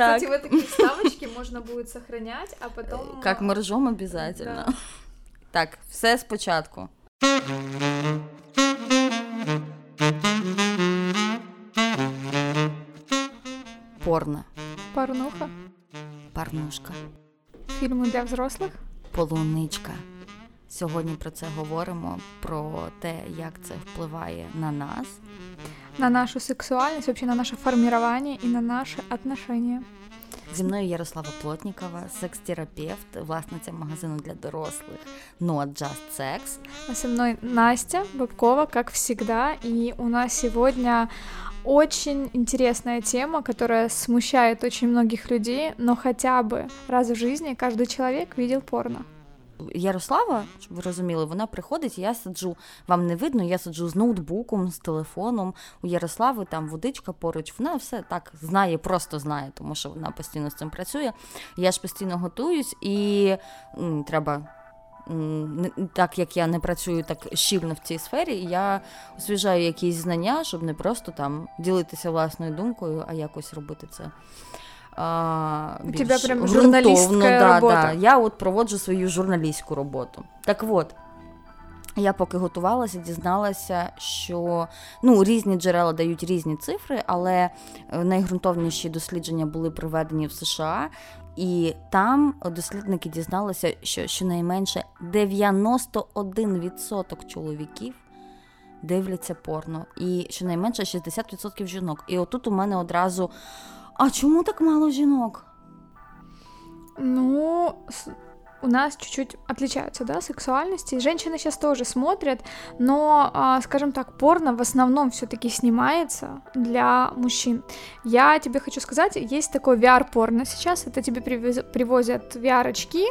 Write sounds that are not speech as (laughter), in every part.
Кстати, вот такие вставочки можно будет сохранять, а потом... Как мы ржем обязательно. Да. Так, все спочатку. Порно, Порнуха. парнушка, Фільми для взрослих. полуничка. Сьогодні про це говоримо, про те, як це впливає на нас. На нашу сексуальность, вообще на наше формирование и на наши отношения. Зі мною Ярослава Плотнікова, секс-терапевт, власниця магазину для дорослих Not Just Sex. А со мной Настя Бабкова, как всегда. И у нас сегодня очень интересная тема, которая смущает очень многих людей, но хотя бы раз в жизни каждый человек видел порно. Ярослава, щоб ви розуміли, вона приходить, я сиджу, вам не видно, я сиджу з ноутбуком, з телефоном. У Ярослави там водичка поруч, вона все так знає, просто знає, тому що вона постійно з цим працює. Я ж постійно готуюсь і м, треба. Так як я не працюю так щільно в цій сфері, я освіжаю якісь знання, щоб не просто там ділитися власною думкою, а якось робити це. А, У тебе прям журналістська да, робота. Да. Я от проводжу свою журналістську роботу. Так от, я поки готувалася, дізналася, що ну, різні джерела дають різні цифри, але е, найґрунтовніші дослідження були проведені в США, і там дослідники дізналися, що щонайменше 91% чоловіків дивляться порно, і щонайменше 60% жінок. І отут у мене одразу. А чому так мало жінок? Ну, у нас чуть-чуть отличаются, да, сексуальности. Женщины сейчас тоже смотрят, но, а, скажем так, порно в основном все-таки снимается для мужчин. Я тебе хочу сказать, есть такой VR-порно сейчас, это тебе привозят VR-очки,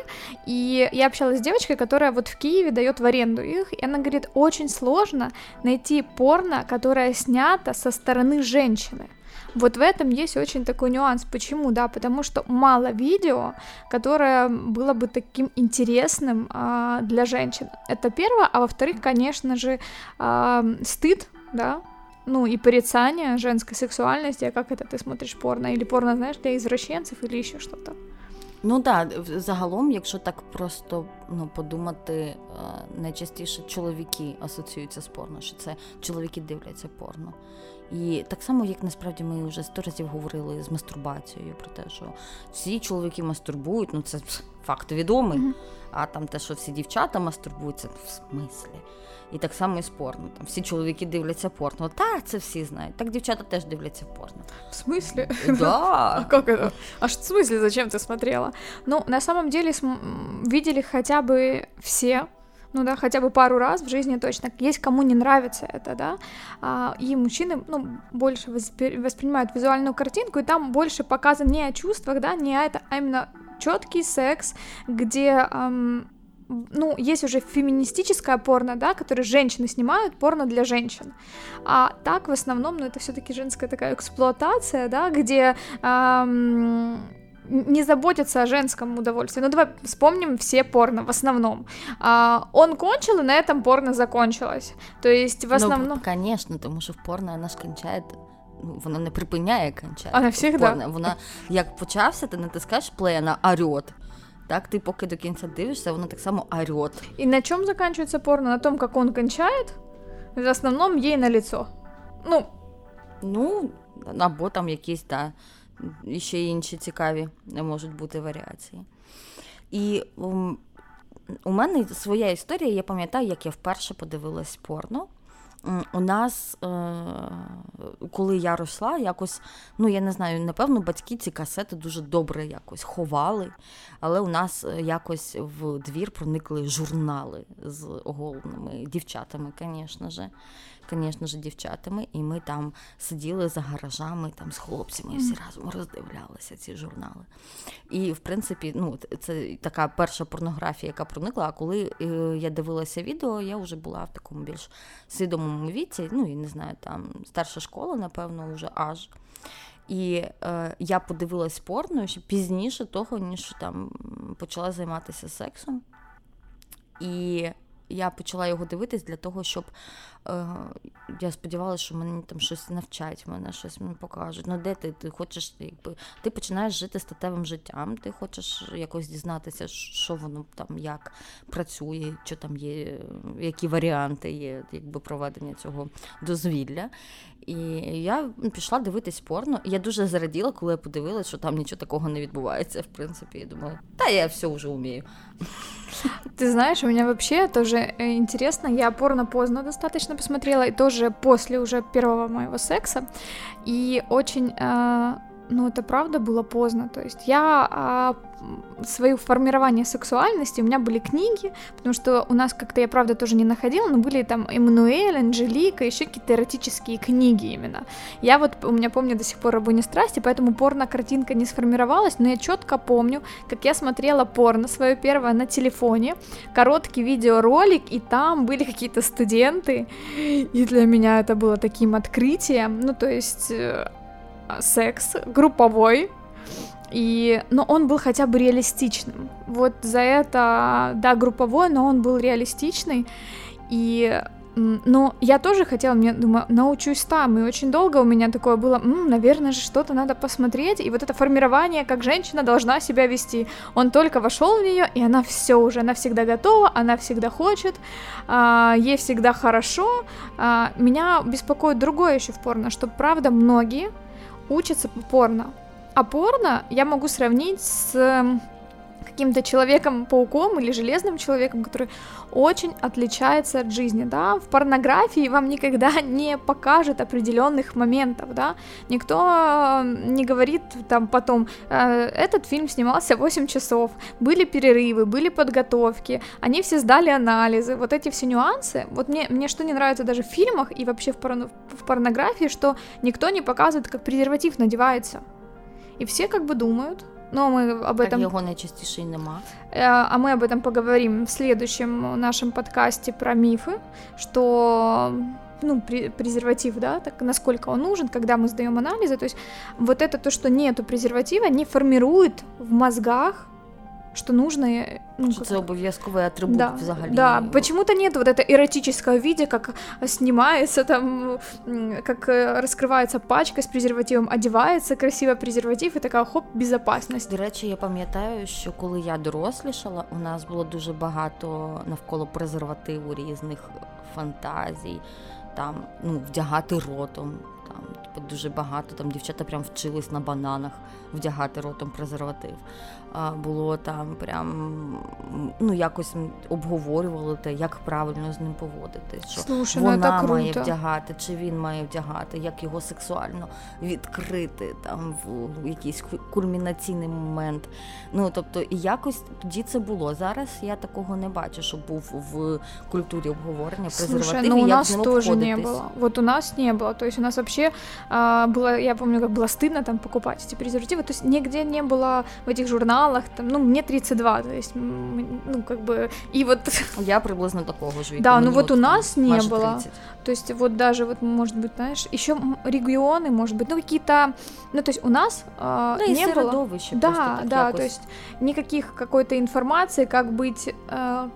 и я общалась с девочкой, которая вот в Киеве дает в аренду их, и она говорит, очень сложно найти порно, которое снято со стороны женщины. Вот в этом есть очень такой нюанс. Почему? Да, потому что мало видео, которое было бы таким интересным а, для женщин. Это первое. А во-вторых, конечно же, а, стыд, да, ну и порицание женской сексуальности, а как это ты смотришь порно, или порно, знаешь, для извращенцев, или еще что-то. Ну так, да, загалом, якщо так просто ну, подумати, е, найчастіше чоловіки асоціюються з порно, що це чоловіки дивляться порно. І так само, як насправді ми вже сто разів говорили з мастурбацією про те, що всі чоловіки мастурбують, ну це пф, факт відомий. Мгм. А там те, що всі дівчата мастурбують, це в смислі. І так само і з порно. Там всі чоловіки дивляться порно. Та це всі знають. Так дівчата теж дивляться порно. В смысле? А Да. как это? А что в смысле, зачем ты смотрела? Ну, на самом деле, см- м, видели хотя бы все, Ну да, хотя бы пару раз в жизни точно. Есть кому не нравится это, да, а, и мужчины, ну, больше воспри- воспринимают визуальную картинку, и там больше показан не о чувствах, да, не о это, а именно четкий секс, где ам, ну, есть уже феминистическое порно, да, которое женщины снимают, порно для женщин. А так, в основном, ну, это все-таки женская такая эксплуатация, да, где ам, не заботятся о женском удовольствии. Ну, давай вспомним все порно в основном. А, он кончил, и на этом порно закончилось. То есть, в основном... Ну, звісно, тому що в порно вона ж кончає. Ну, воно не припиняє кончати. А навсегда. Порно, вона як почався, ти натискаєш плей, вона орет. Так, ти поки до кінця дивишся, воно так само орет. И на чем заканчивается порно? На том, как он кончает, в основном ей на лицо. Ну, Ну, або там якісь, да, і Ще інші цікаві можуть бути варіації. І у мене своя історія, я пам'ятаю, як я вперше подивилась порно. У нас, е, коли я росла, якось, ну я не знаю, напевно, батьки ці касети дуже добре якось ховали, але у нас е, якось в двір проникли журнали з оголеними дівчатами, звісно ж. Звісно ж, дівчатами, і ми там сиділи за гаражами там з хлопцями і всі разом роздивлялися ці журнали. І, в принципі, ну, це така перша порнографія, яка проникла. А коли е, я дивилася відео, я вже була в такому більш свідомому віці, ну і не знаю, там старша школа, напевно, вже аж. І е, я подивилась порно ще пізніше того, ніж там почала займатися сексом. І я почала його дивитись для того, щоб я сподівалася, що мені там щось навчать, мене щось мені покажуть. Ну, де ти? Ти хочеш, якби ти починаєш жити статевим життям, ти хочеш якось дізнатися, що воно там як працює, що там є, які варіанти є, якби проведення цього дозвілля. І я пішла дивитись порно. Я дуже зраділа, коли я подивилася, що там нічого такого не відбувається. В принципі, я думаю, та я все вже вмію. Ты знаешь, у меня вообще тоже интересно, я порно поздно достаточно посмотрела, и тоже после уже первого моего секса, и очень э, ну, это правда было поздно. То есть я а, свое формирование сексуальности, у меня были книги, потому что у нас как-то я, правда, тоже не находила, но были там Эммануэль, Анжелика, еще какие-то эротические книги именно. Я вот, у меня помню до сих пор «Рабыня страсти», поэтому порно-картинка не сформировалась, но я четко помню, как я смотрела порно свое первое на телефоне, короткий видеоролик, и там были какие-то студенты, и для меня это было таким открытием, ну, то есть э, секс групповой, и, но он был хотя бы реалистичным. Вот за это, да, групповой, но он был реалистичный. И но я тоже хотела, мне, думаю, научусь там, и очень долго у меня такое было, М, наверное же что-то надо посмотреть, и вот это формирование, как женщина должна себя вести. Он только вошел в нее, и она все уже, она всегда готова, она всегда хочет, а, ей всегда хорошо. А, меня беспокоит другое еще в порно, что правда многие учатся порно. А порно я могу сравнить с каким-то человеком-пауком или железным человеком, который очень отличается от жизни, да, в порнографии вам никогда (laughs) не покажет определенных моментов, да, никто не говорит там потом, э, этот фильм снимался 8 часов, были перерывы, были подготовки, они все сдали анализы, вот эти все нюансы, вот мне, мне что не нравится даже в фильмах и вообще в, порно, в порнографии, что никто не показывает, как презерватив надевается, и все как бы думают, но мы об этом... Так його найчастіше нема. А мы об этом поговорим в следующем нашем подкасте про мифы, что ну, презерватив, да, так насколько он нужен, когда мы сдаем анализы, то есть вот это то, что нету презерватива, не формирует в мозгах что нужно... Э, ну, что это обов'язковый атрибут да, взагалі. Да, почему-то нет вот это эротического вида, как снимается там, как э, раскрывается пачка с презервативом, одевается красиво презерватив, і така хоп, безопасность. До речі, я пам'ятаю, що коли я дорослішала, у нас було дуже багато навколо презервативу різних фантазій, там, ну, вдягати ротом, там, типу, дуже багато, там дівчата прям вчились на бананах вдягати ротом презерватив було там прям ну якось обговорювали те, як правильно з ним поводитись, що Слушай, ну, вона ну, має вдягати, чи він має вдягати, як його сексуально відкрити там в якийсь кульмінаційний момент. Ну тобто, і якось тоді це було. Зараз я такого не бачу, що був в культурі обговорення презервативів. Ну, у нас тоже не было. Вот у нас не было. То есть у нас вообще а, было, я помню, как было стыдно там покупать эти презервативы. То есть нигде не было в этих журналах каналах, там, ну, мне 32, то есть, ну, как бы, и вот... (laughs) Я приблизно такого же Да, ну вот у нас не было. То есть вот даже вот, может быть, знаешь, еще регионы, может быть, ну какие-то, ну то есть у нас э, ну, не было. Да, да, якось. то есть никаких какой-то информации, как быть, э,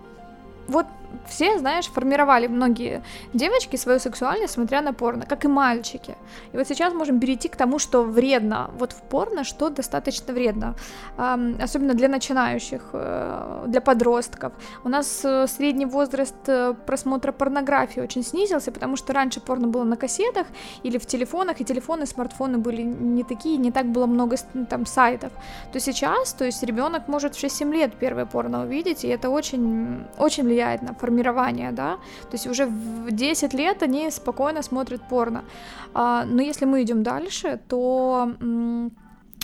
вот все, знаешь, формировали многие девочки свою сексуальность, смотря на порно, как и мальчики. И вот сейчас можем перейти к тому, что вредно. Вот в порно что достаточно вредно, особенно для начинающих, э, для подростков. У нас э, средний возраст э, просмотра порнографии очень снизился, потому что раньше порно было на кассетах или в телефонах, и телефоны, смартфоны были не такие, не так было много там сайтов. То сейчас, то есть ребенок может в 6-7 лет первое порно увидеть, и это очень, очень влияет на формирования, да, то есть уже в 10 лет они спокойно смотрят порно. А, но если мы идем дальше, то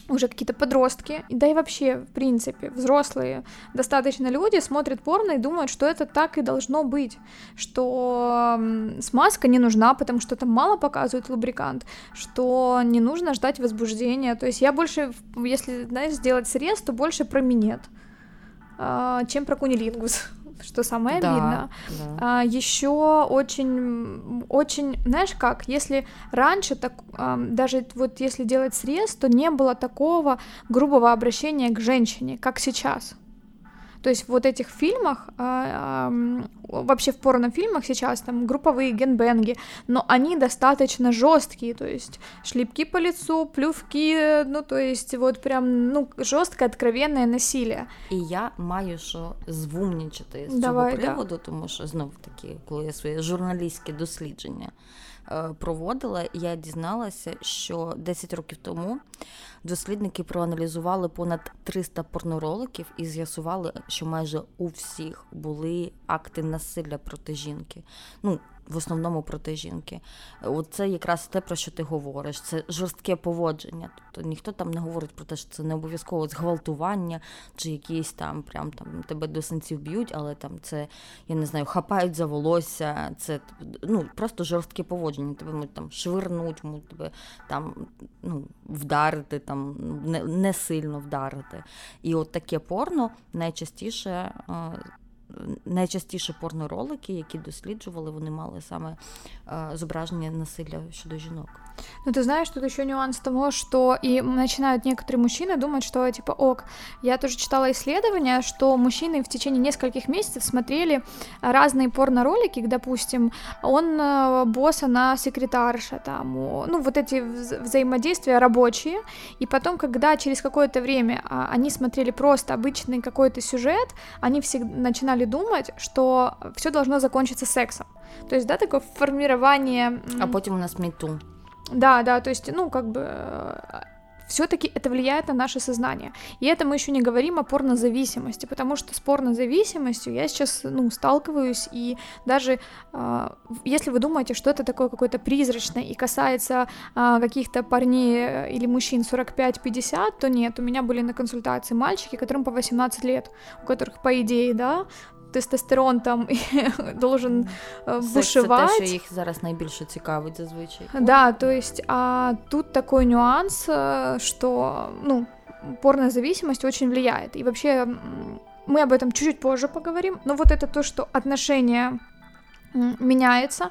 уже какие-то подростки, да и вообще, в принципе, взрослые достаточно люди смотрят порно и думают, что это так и должно быть, что смазка не нужна, потому что там мало показывают лубрикант, что не нужно ждать возбуждения, то есть я больше, если, знаешь, сделать срез, то больше про минет, а, чем про кунилингус что самое да, обидно. Да. А, еще очень, очень, знаешь как, если раньше так, а, даже вот если делать срез, то не было такого грубого обращения к женщине, как сейчас. То есть вот этих фильмах, а, вообще в порнофильмах сейчас там групповые генбенги, но они достаточно жесткие, то есть шлепки по лицу, плювки, ну то есть вот прям ну жесткое откровенное насилие. І я маю що звумнічити з Давай, цього приводу, да. тому що знов таки, коли я своє журналістське дослідження Е, Проводила, я дізналася, що 10 років тому дослідники проаналізували понад 300 порнороликів і з'ясували, що майже у всіх були акти насилля проти жінки. Ну, в основному проти жінки. Це якраз те, про що ти говориш. Це жорстке поводження. Тобто ніхто там не говорить про те, що це не обов'язково зґвалтування, чи якісь там прям там тебе до сенців б'ють, але там це, я не знаю, хапають за волосся, це ну, просто жорстке поводження. Тебе можуть там швирнуть, можуть тебе там ну, вдарити, там не, не сильно вдарити. І от таке порно найчастіше найчастіше порноролики, які досліджували, вони мали саме зображення насилия щодо жінок. Ну, ты знаешь, тут еще нюанс того, что и начинают некоторые мужчины думать, что типа ок. Я тоже читала исследования, что мужчины в течение нескольких месяцев смотрели разные порно-ролики, допустим, он э, босса на секретарша, там, ну, вот эти вза- взаимодействия рабочие, и потом, когда через какое-то время а, они смотрели просто обычный какой-то сюжет, они всегда начинали думать, что все должно закончиться сексом. То есть, да, такое формирование... А потом у нас мету. Да, да, то есть, ну, как бы э, все-таки это влияет на наше сознание. И это мы еще не говорим о порнозависимости, потому что с порнозависимостью я сейчас, ну, сталкиваюсь, и даже э, если вы думаете, что это такое какое-то призрачное и касается э, каких-то парней э, или мужчин 45-50, то нет, у меня были на консультации мальчики, которым по 18 лет, у которых, по идее, да, тестостерон там (laughs) должен бушевать. Це те, що їх зараз найбільше цікавить зазвичай. Да, то есть, а тут такой нюанс, что, ну, порнозависимость очень влияет. И вообще мы об этом чуть-чуть позже поговорим, но вот это то, что отношения меняется,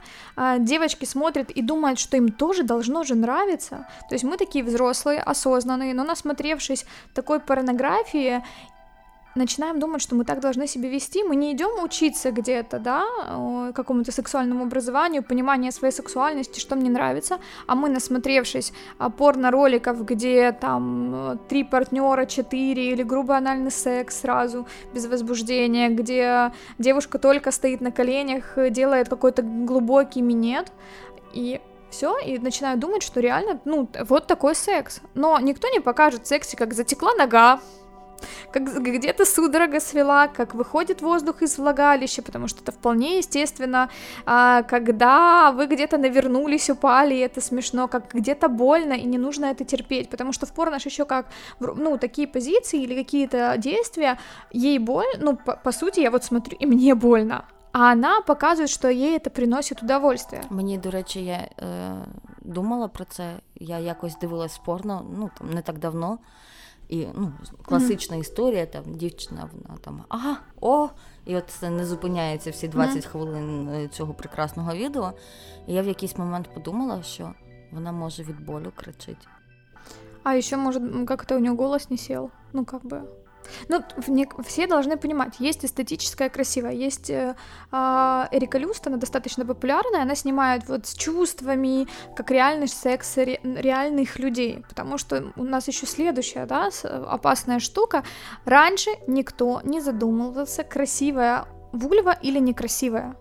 девочки смотрят и думают, что им тоже должно же нравиться. То есть мы такие взрослые, осознанные, но насмотревшись такой порнографии начинаем думать, что мы так должны себя вести, мы не идем учиться где-то, да, какому-то сексуальному образованию, пониманию своей сексуальности, что мне нравится, а мы, насмотревшись порно-роликов, где там три партнера, четыре, или грубый анальный секс сразу, без возбуждения, где девушка только стоит на коленях, делает какой-то глубокий минет, и все, и начинаю думать, что реально, ну, вот такой секс. Но никто не покажет сексе, как затекла нога, как где-то судорога свела, как выходит воздух из влагалища, потому что это вполне естественно, а, когда вы где-то навернулись, упали, и это смешно, как где-то больно, и не нужно это терпеть, потому что в порно еще как, ну, такие позиции или какие-то действия, ей боль, ну, по, по сути, я вот смотрю, и мне больно, а она показує, що їй це приносить удовольствие. Мені, до речі, я е, думала про це. Я якось дивилась порно, ну там не так давно. І ну, класична mm-hmm. історія, там дівчина, вона там ага, о, і от це не зупиняється всі 20 mm-hmm. хвилин е, цього прекрасного відео. І я в якийсь момент подумала, що вона може від болю кричить. А ще може, як-то у нього голос не сел. Ну, как бы. Ну, все должны понимать, есть эстетическое красивое, есть э, а, Эрика Люст, она достаточно популярная, она снимает вот с чувствами, как реальный секс ре, реальных людей, потому что у нас еще следующая, да, опасная штука. Раньше никто не задумывался, красивая вульва или некрасивая.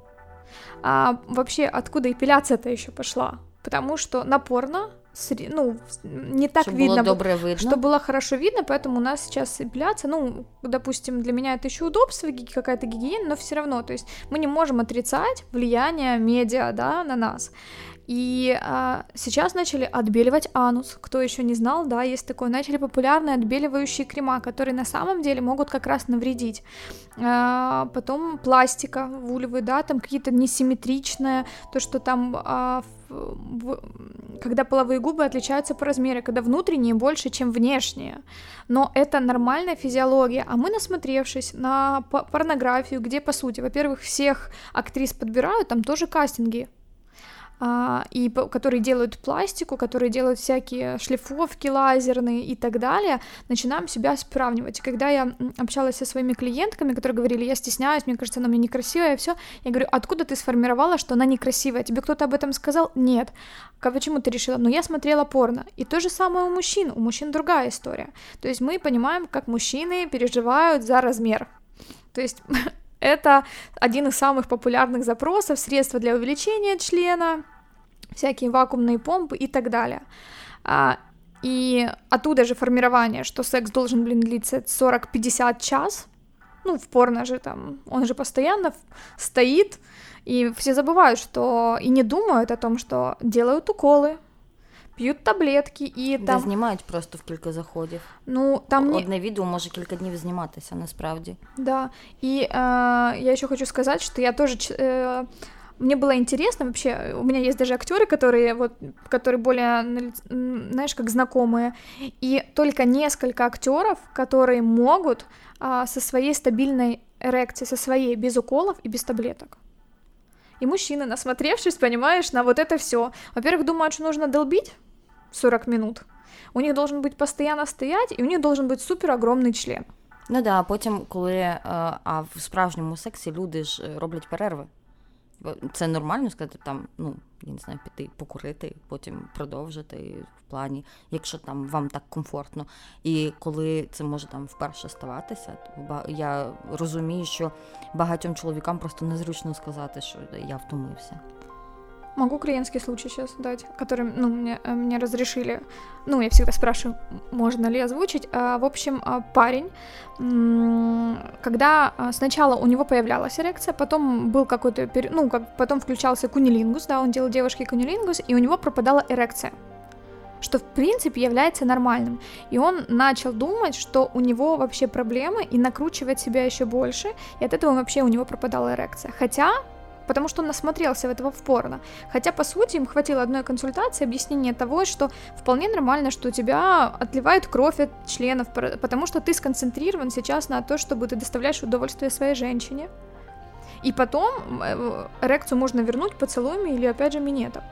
А вообще, откуда эпиляция-то еще пошла? Потому что на порно ну, не так чтобы видно, было доброе видно. что было хорошо видно, поэтому у нас сейчас эпиляция, ну, допустим, для меня это еще удобство, какая-то гигиена, но все равно, то есть мы не можем отрицать влияние медиа, да, на нас. И а, сейчас начали отбеливать анус. Кто еще не знал, да, есть такое. Начали популярные отбеливающие крема, которые на самом деле могут как раз навредить. А, потом пластика вульвы, да, там какие-то несимметричные, то, что там а, когда половые губы отличаются по размеру, когда внутренние больше, чем внешние. Но это нормальная физиология. А мы, насмотревшись на порнографию, где, по сути, во-первых, всех актрис подбирают, там тоже кастинги и которые делают пластику, которые делают всякие шлифовки лазерные и так далее, начинаем себя сравнивать. Когда я общалась со своими клиентками, которые говорили, я стесняюсь, мне кажется, она мне некрасивая, и все, я говорю, откуда ты сформировала, что она некрасивая? Тебе кто-то об этом сказал? Нет. Почему ты решила? Ну, я смотрела порно. И то же самое у мужчин. У мужчин другая история. То есть мы понимаем, как мужчины переживают за размер. То есть (laughs) Это один из самых популярных запросов, средства для увеличения члена, всякие вакуумные помпы и так далее. А, и оттуда же формирование, что секс должен, блин, длиться 40-50 час. Ну, в порно же там, он же постоянно стоит, и все забывают, что и не думают о том, что делают уколы, п'ють таблетки і там... Де знімають просто в кілька заходів. Ну, там Одне не... відео може кілька днів зніматися, насправді. Да, и э, я еще хочу сказать, что я тоже... Э, мне было интересно вообще, у меня есть даже актеры, которые вот, которые более, знаешь, как знакомые, и только несколько актеров, которые могут а, со своей стабильной эрекцией, со своей без уколов и без таблеток. И мужчины, насмотревшись, понимаешь, на вот это все, во-первых, думают, что нужно долбить, 40 минут. У них должен быть постоянно стоять, і у них должен бути супер огромний член. Ну да, а потім, коли е, а в справжньому сексі люди ж е, роблять перерви. Це нормально сказати, там, ну, я не знаю, піти покурити, потім продовжити в плані, якщо там вам так комфортно. І коли це може там вперше ставатися, то я розумію, що багатьом чоловікам просто незручно сказати, що я втомився. Могу клиентский случай сейчас дать, который, ну, мне, э, мне разрешили. Ну, я всегда спрашиваю, можно ли озвучить. А, в общем, а, парень, когда а, сначала у него появлялась эрекция, потом был какой-то, ну, как потом включался кунилингус, да, он делал девушке кунилингус, и у него пропадала эрекция что в принципе является нормальным. И он начал думать, что у него вообще проблемы, и накручивать себя еще больше, и от этого вообще у него пропадала эрекция. Хотя потому что он насмотрелся в этого в порно. Хотя, по сути, им хватило одной консультации, объяснения того, что вполне нормально, что у тебя отливает кровь от членов, потому что ты сконцентрирован сейчас на то, чтобы ты доставляешь удовольствие своей женщине. И потом э, эрекцию можно вернуть поцелуями или, опять же, минетом.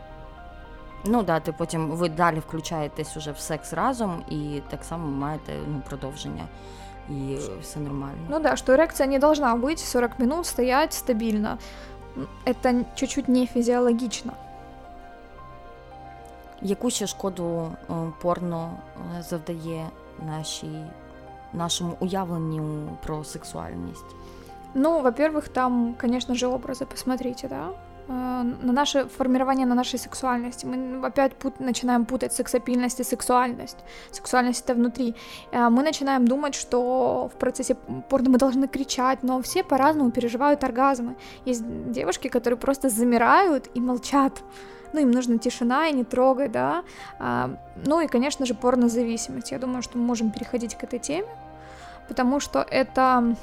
Ну да, ти потім ви далі включаєтесь уже в секс разом і так само маєте ну, продовження. І все нормально. Ну да, что эрекция не должна быть 40 минут стоять стабильно. это чуть-чуть не фізіологічно. Яку ще шкоду порно завдає нашій, нашему уявленню про сексуальность? Ну, во-первых, там, конечно же, образы, посмотрите, да? Э, на наше формирование на нашей сексуальности. Мы опять пут, начинаем путать сексапильность и сексуальность. Сексуальность это внутри. Э, мы начинаем думать, что в процессе порно мы должны кричать, но все по-разному переживают оргазмы. Есть девушки, которые просто замирают и молчат. Ну, им нужна тишина и не трогай, да. А, ну и, конечно же, порнозависимость. Я думаю, что мы можем переходить к этой теме, потому что это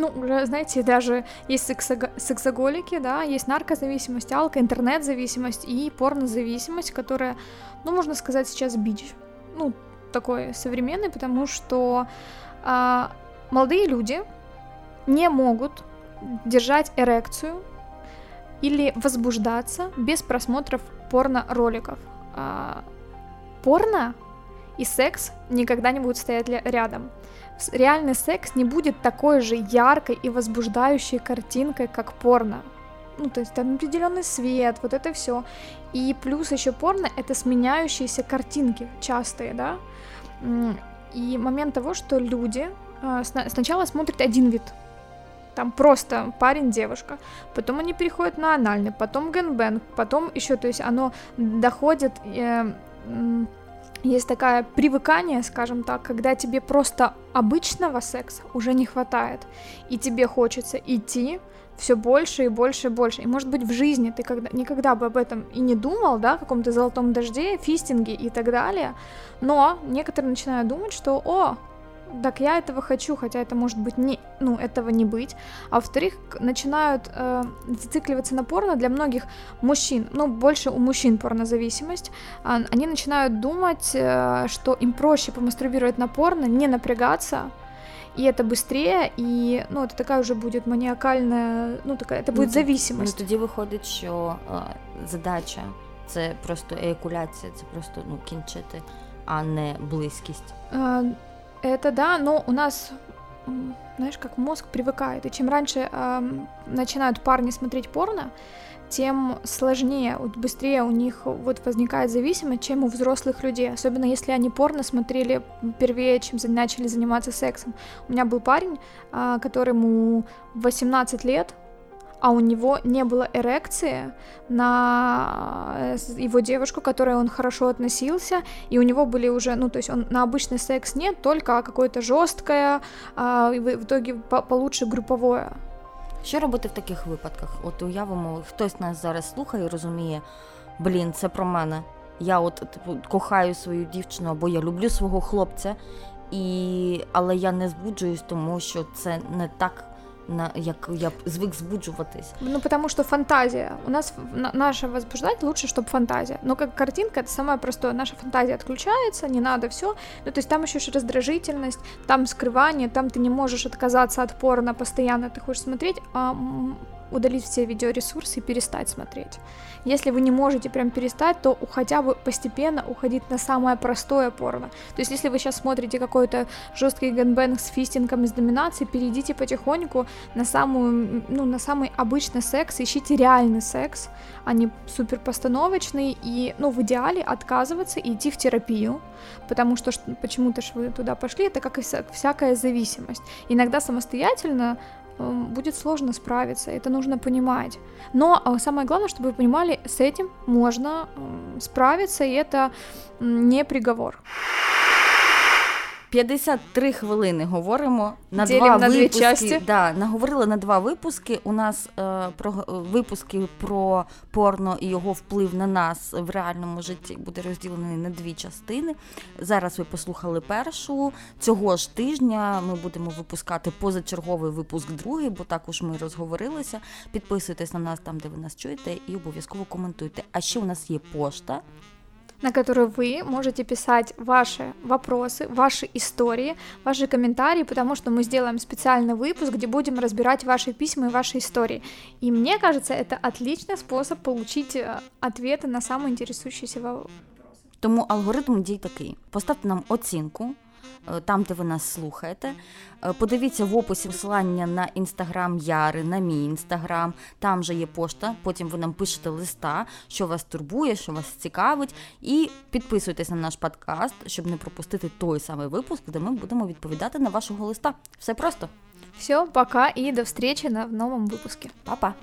ну, уже, знаете, даже есть сексого- сексоголики, да, есть наркозависимость, алко, интернет-зависимость и порнозависимость, которая, ну, можно сказать, сейчас бич, ну, такой современный, потому что а, молодые люди не могут держать эрекцию или возбуждаться без просмотров порно-роликов. А, порно и секс никогда не будут стоять рядом реальный секс не будет такой же яркой и возбуждающей картинкой, как порно. Ну, то есть там определенный свет, вот это все. И плюс еще порно это сменяющиеся картинки частые, да. И момент того, что люди э, сначала смотрят один вид, там просто парень, девушка, потом они переходят на анальный, потом генбэнг, потом еще, то есть оно доходит э, есть такое привыкание, скажем так, когда тебе просто обычного секса уже не хватает, и тебе хочется идти все больше и больше и больше. И может быть в жизни ты когда, никогда бы об этом и не думал, да, каком-то золотом дожде, фистинге и так далее, но некоторые начинают думать, что, о, так я этого хочу, хотя это может быть не, ну, этого не быть. А во-вторых, начинают э, зацикливаться на порно для многих мужчин, ну, больше у мужчин порнозависимость, э, они начинают думать, э, что им проще помастурбировать на порно, не напрягаться, и это быстрее, и ну, это такая уже будет маніакальна, ну така, це буде зависимость. Ну тоді виходить, що е, задача це просто еякуляція, це просто ну, кінчити, а не близькість. это да, но у нас знаешь, как мозг привыкает. И чем раньше э, начинают парни смотреть порно, тем сложнее, быстрее у них вот возникает зависимость, чем у взрослых людей, особенно если они порно смотрели первее, чем начали заниматься сексом. У меня был парень, а, которому 18 лет, а у него не было эрекции на э, его девушку, к которой он хорошо относился, и у него были уже, ну, то есть он на обычный секс нет, только какое-то жесткое, а, в итоге получше групповое. Що робити в таких випадках? От уявимо, хтось нас зараз слухає і розуміє, блін, це про мене. Я от типу, кохаю свою дівчину, або я люблю свого хлопця, і... але я не збуджуюсь, тому що це не так на як я звык збуджуватись. Ну, потому что фантазия. У нас на, наша возбуждать лучше, чтобы фантазия. Но как картинка, это самое простое. Наша фантазия отключается, не надо все. Ну, то есть там еще есть раздражительность, там скрывание, там ты не можешь отказаться от порно постоянно, ты хочешь смотреть, а удалить все видеоресурсы и перестать смотреть. Если вы не можете прям перестать, то хотя бы постепенно уходить на самое простое порно. То есть если вы сейчас смотрите какой-то жесткий гэнбэнг с фистингом из доминации, перейдите потихоньку на самую, ну, на самый обычный секс, ищите реальный секс, а не супер постановочный, и, ну, в идеале отказываться и идти в терапию, потому что почему-то ж вы туда пошли, это как и всякая зависимость. Иногда самостоятельно будет сложно справиться, это нужно понимать. Но а, самое главное, чтобы вы понимали, с этим можно справиться, и это не приговор. 53 хвилини говоримо на Ділім два на випуски. Дві часті. Да, наговорили на два випуски. У нас е, про випуски про порно і його вплив на нас в реальному житті буде розділений на дві частини. Зараз ви послухали першу. Цього ж тижня ми будемо випускати позачерговий випуск другий, бо також ми розговорилися. Підписуйтесь на нас там, де ви нас чуєте, і обов'язково коментуйте. А ще у нас є пошта. На которую вы можете писать ваши вопросы, ваши истории, ваши комментарии, потому что мы сделаем специальный выпуск, где будем разбирать ваши письма и ваши истории. И мне кажется, это отличный способ получить э, ответы на самые интересующиеся вопросы. Тому алгоритм дій такий: поставте нам оцінку. Е, там, де ви нас слухаєте. Е, подивіться в описі посилання на інстаграм Яри, на мій інстаграм. Там же є пошта. Потім ви нам пишете листа, що вас турбує, що вас цікавить. І підписуйтесь на наш подкаст, щоб не пропустити той самий випуск, де ми будемо відповідати на вашого листа. Все просто. Все, пока і до встречи на новому випуску. Па-па!